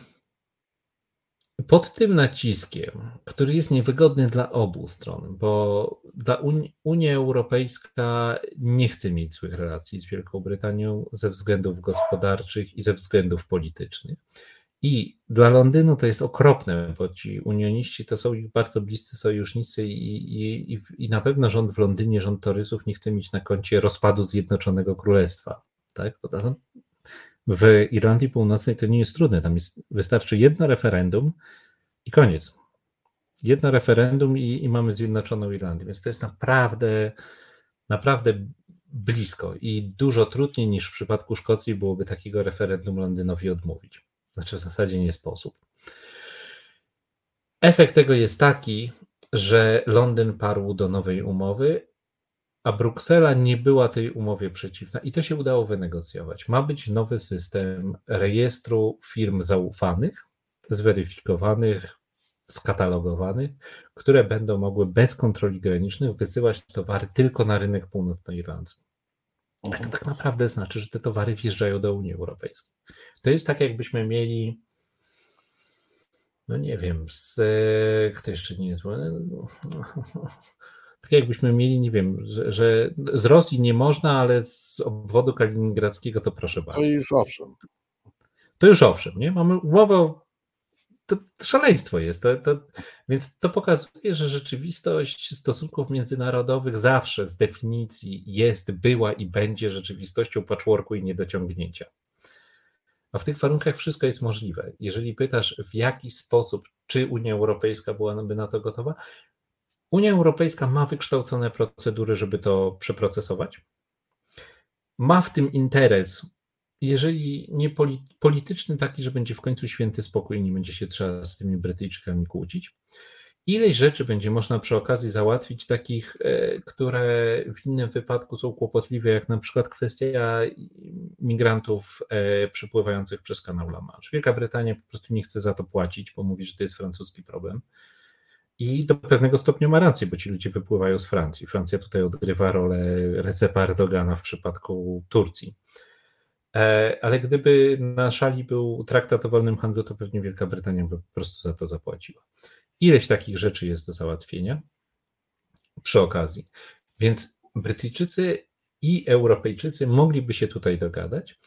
pod tym naciskiem, który jest niewygodny dla obu stron, bo Uni Unia Europejska nie chce mieć złych relacji z Wielką Brytanią ze względów gospodarczych i ze względów politycznych. I dla Londynu to jest okropne, bo ci unioniści to są ich bardzo bliscy sojusznicy i, i, i na pewno rząd w Londynie, rząd Torysów nie chce mieć na koncie rozpadu Zjednoczonego Królestwa. Tak? Bo to, w Irlandii Północnej to nie jest trudne. Tam jest, wystarczy jedno referendum i koniec. Jedno referendum i, i mamy zjednoczoną Irlandię. Więc to jest naprawdę, naprawdę blisko i dużo trudniej niż w przypadku Szkocji byłoby takiego referendum Londynowi odmówić. Znaczy w zasadzie nie sposób. Efekt tego jest taki, że Londyn parł do nowej umowy, a Bruksela nie była tej umowie przeciwna i to się udało wynegocjować. Ma być nowy system rejestru firm zaufanych, zweryfikowanych, skatalogowanych, które będą mogły bez kontroli granicznych wysyłać towary tylko na rynek północnoirlandzki. Ale to tak naprawdę znaczy, że te towary wjeżdżają do Unii Europejskiej. To jest tak, jakbyśmy mieli, no nie wiem, z, kto jeszcze nie jest, tak jakbyśmy mieli, nie wiem, że, że, z Rosji nie można, ale z obwodu kaliningradzkiego to proszę bardzo. To już owszem. To już owszem, nie? Mamy umowę, to, to szaleństwo jest. To, to, więc to pokazuje, że rzeczywistość stosunków międzynarodowych zawsze z definicji jest, była i będzie rzeczywistością patchworku i niedociągnięcia. A w tych warunkach wszystko jest możliwe. Jeżeli pytasz, w jaki sposób, czy Unia Europejska byłaby na to gotowa, Unia Europejska ma wykształcone procedury, żeby to przeprocesować. Ma w tym interes, jeżeli nie polityczny, taki, że będzie w końcu święty spokój i nie będzie się trzeba z tymi Brytyjczykami kłócić. Ileś rzeczy będzie można przy okazji załatwić, takich, e, które w innym wypadku są kłopotliwe, jak na przykład kwestia migrantów e, przepływających przez kanał La Manche. Wielka Brytania po prostu nie chce za to płacić, bo mówi, że to jest francuski problem. I do pewnego stopnia ma rację, bo ci ludzie wypływają z Francji. Francja tutaj odgrywa rolę Recepa Erdogana w przypadku Turcji. E, ale gdyby na szali był traktat o wolnym handlu, to pewnie Wielka Brytania by po prostu za to zapłaciła. Ileś takich rzeczy jest do załatwienia przy okazji. Więc Brytyjczycy i Europejczycy mogliby się tutaj dogadać.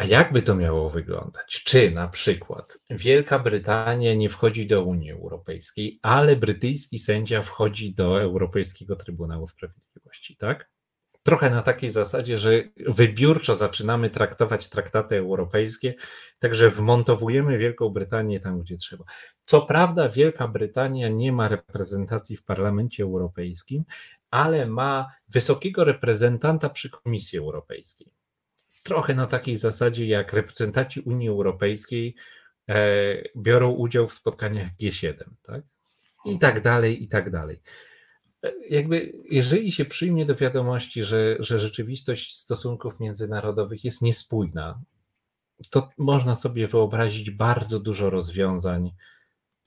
A jakby to miało wyglądać? Czy na przykład Wielka Brytania nie wchodzi do Unii Europejskiej, ale brytyjski sędzia wchodzi do Europejskiego Trybunału Sprawiedliwości, tak? Trochę na takiej zasadzie, że wybiórczo zaczynamy traktować traktaty europejskie, także wmontowujemy Wielką Brytanię tam, gdzie trzeba. Co prawda, Wielka Brytania nie ma reprezentacji w Parlamencie Europejskim, ale ma wysokiego reprezentanta przy Komisji Europejskiej trochę na takiej zasadzie, jak reprezentanci Unii Europejskiej e, biorą udział w spotkaniach G7, tak? I tak dalej, i tak dalej. E, jakby, jeżeli się przyjmie do wiadomości, że, że rzeczywistość stosunków międzynarodowych jest niespójna, to można sobie wyobrazić bardzo dużo rozwiązań,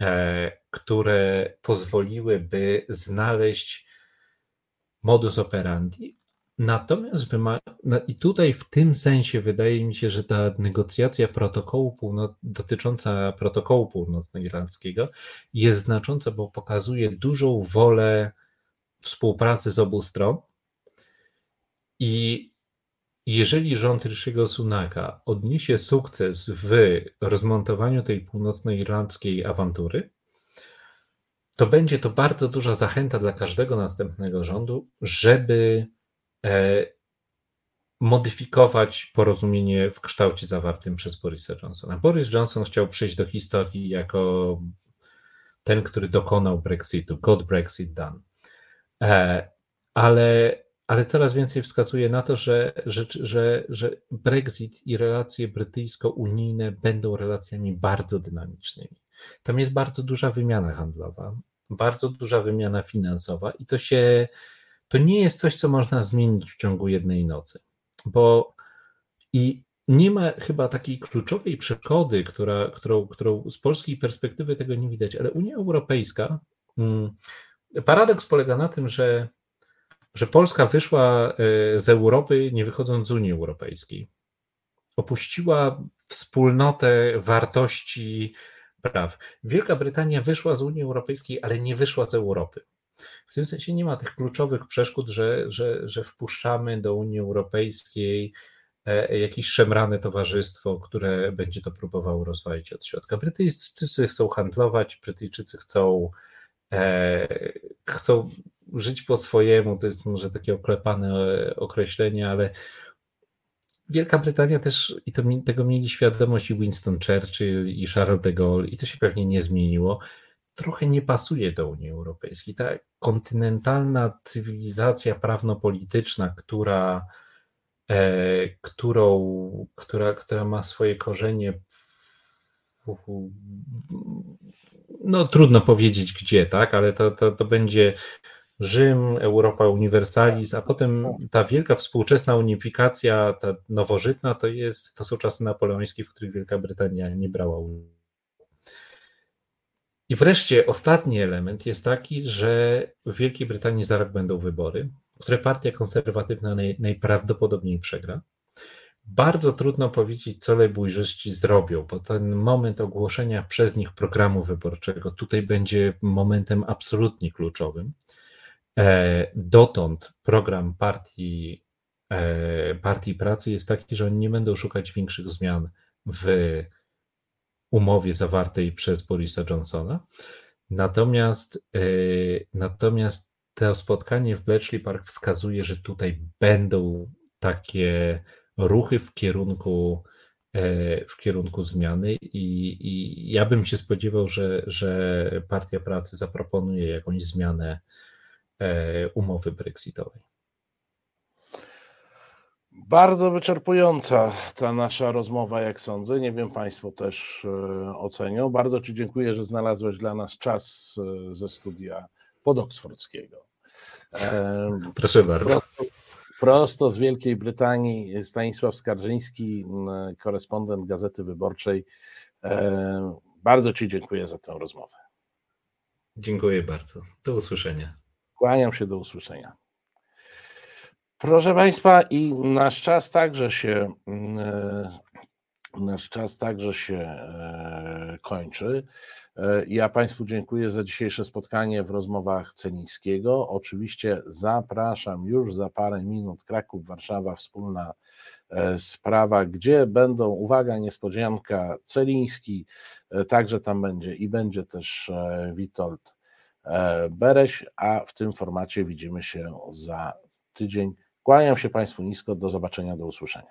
e, które pozwoliłyby znaleźć modus operandi, Natomiast no i tutaj w tym sensie wydaje mi się, że ta negocjacja protokołu północ- dotycząca protokołu północnoirlandzkiego jest znacząca, bo pokazuje dużą wolę współpracy z obu stron. I jeżeli rząd Rishiego Sunaka odniesie sukces w rozmontowaniu tej północnoirlandzkiej awantury, to będzie to bardzo duża zachęta dla każdego następnego rządu, żeby modyfikować porozumienie w kształcie zawartym przez Borisa Johnsona. Boris Johnson chciał przyjść do historii jako ten, który dokonał Brexitu, got Brexit done. E, ale, ale coraz więcej wskazuje na to, że, że, że, że Brexit i relacje brytyjsko-unijne będą relacjami bardzo dynamicznymi. Tam jest bardzo duża wymiana handlowa, bardzo duża wymiana finansowa i to się to nie jest coś, co można zmienić w ciągu jednej nocy. Bo i nie ma chyba takiej kluczowej przeszkody, która, którą, którą z polskiej perspektywy tego nie widać, ale Unia Europejska, mm, paradoks polega na tym, że, że Polska wyszła e, z Europy nie wychodząc z Unii Europejskiej. Opuściła wspólnotę wartości praw. Wielka Brytania wyszła z Unii Europejskiej, ale nie wyszła z Europy. W tym sensie nie ma tych kluczowych przeszkód, że, że, że wpuszczamy do Unii Europejskiej e, jakieś szemrane towarzystwo, które będzie to próbowało rozwalić od środka. Brytyjczycy chcą handlować, Brytyjczycy chcą, e, chcą żyć po swojemu, to jest może takie oklepane określenie, ale Wielka Brytania też, i to, tego mieli świadomość i Winston Churchill, i Charles de Gaulle, i to się pewnie nie zmieniło, trochę nie pasuje do Unii Europejskiej. Ta kontynentalna cywilizacja prawno-polityczna, która, e, którą, która, która ma swoje korzenie no trudno powiedzieć gdzie, tak, ale to, to, to będzie Rzym, Europa Universalis, a potem ta wielka współczesna unifikacja, ta nowożytna, to, jest, to są czasy napoleońskie, w których Wielka Brytania nie brała udziału. I wreszcie ostatni element jest taki, że w Wielkiej Brytanii za rok będą wybory, które partia konserwatywna naj, najprawdopodobniej przegra. Bardzo trudno powiedzieć, co lejbujrzyści zrobią, bo ten moment ogłoszenia przez nich programu wyborczego tutaj będzie momentem absolutnie kluczowym. E, dotąd program partii, e, partii pracy jest taki, że oni nie będą szukać większych zmian w umowie zawartej przez Borisa Johnsona. Natomiast, e, natomiast to spotkanie w Bletchley Park wskazuje, że tutaj będą takie ruchy w kierunku, w kierunku zmiany i, i ja bym się spodziewał, że, że Partia Pracy zaproponuje jakąś zmianę E, umowy brexitowej. Bardzo wyczerpująca ta nasza rozmowa, jak sądzę. Nie wiem, Państwo też e, ocenią. Bardzo Ci dziękuję, że znalazłeś dla nas czas e, ze studia podoksfordzkiego. Proszę bardzo. Prosto, prosto z Wielkiej Brytanii Stanisław Skarżyński, korespondent Gazety Wyborczej. Bardzo Ci dziękuję za tę rozmowę. Dziękuję bardzo. Do usłyszenia. Kłaniam się do usłyszenia. Proszę Państwa, i nasz czas także się e, nasz czas także się e, kończy. E, ja Państwu dziękuję za dzisiejsze spotkanie w rozmowach Celińskiego. Oczywiście zapraszam już za parę minut Kraków, Warszawa, wspólna sprawa, gdzie będą, uwaga, niespodzianka, Celiński, także tam będzie i będzie też Witold Bereś, a w tym formacie widzimy się za tydzień. Kłaniam się Państwu nisko, do zobaczenia, do usłyszenia.